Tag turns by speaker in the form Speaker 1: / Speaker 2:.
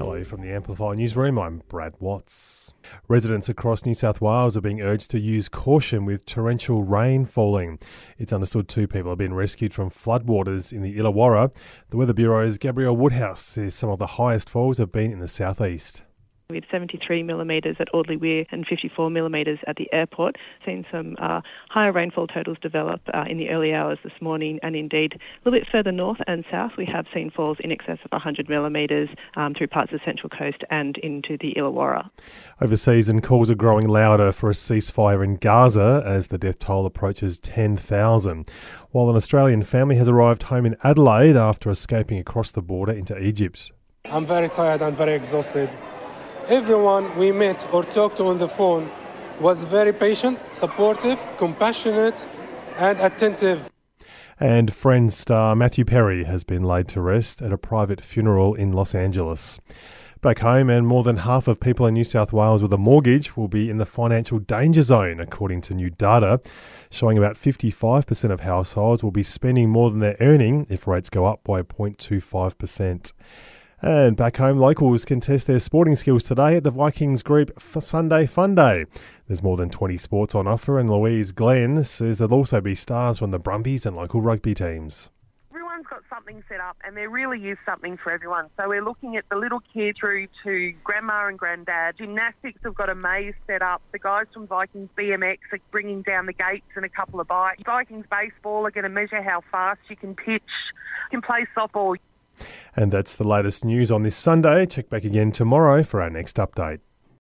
Speaker 1: Hello from the Amplify newsroom. I'm Brad Watts. Residents across New South Wales are being urged to use caution with torrential rain falling. It's understood two people have been rescued from floodwaters in the Illawarra. The Weather Bureau's Gabrielle Woodhouse says some of the highest falls have been in the southeast.
Speaker 2: We had 73 millimetres at Audley Weir and 54 millimetres at the airport. Seen some uh, higher rainfall totals develop uh, in the early hours this morning, and indeed a little bit further north and south, we have seen falls in excess of 100 millimetres um, through parts of the Central Coast and into the Illawarra.
Speaker 1: Overseas, and calls are growing louder for a ceasefire in Gaza as the death toll approaches 10,000. While an Australian family has arrived home in Adelaide after escaping across the border into Egypt.
Speaker 3: I'm very tired and very exhausted everyone we met or talked to on the phone was very patient, supportive, compassionate, and attentive.
Speaker 1: And Friends star Matthew Perry has been laid to rest at a private funeral in Los Angeles. Back home, and more than half of people in New South Wales with a mortgage will be in the financial danger zone, according to new data, showing about 55% of households will be spending more than they're earning if rates go up by 0.25%. And back home, locals can test their sporting skills today at the Vikings Group for Sunday Fun Day. There's more than 20 sports on offer, and Louise Glenn says there'll also be stars from the Brumbies and local rugby teams
Speaker 4: Everyone's got something set up and there really is something for everyone. So we're looking at the little kid through to grandma and granddad. Gymnastics have got a maze set up. The guys from Vikings BMX are bringing down the gates and a couple of bikes. Vikings baseball are going to measure how fast you can pitch. You can play softball.
Speaker 1: And that's the latest news on this Sunday. Check back again tomorrow for our next update.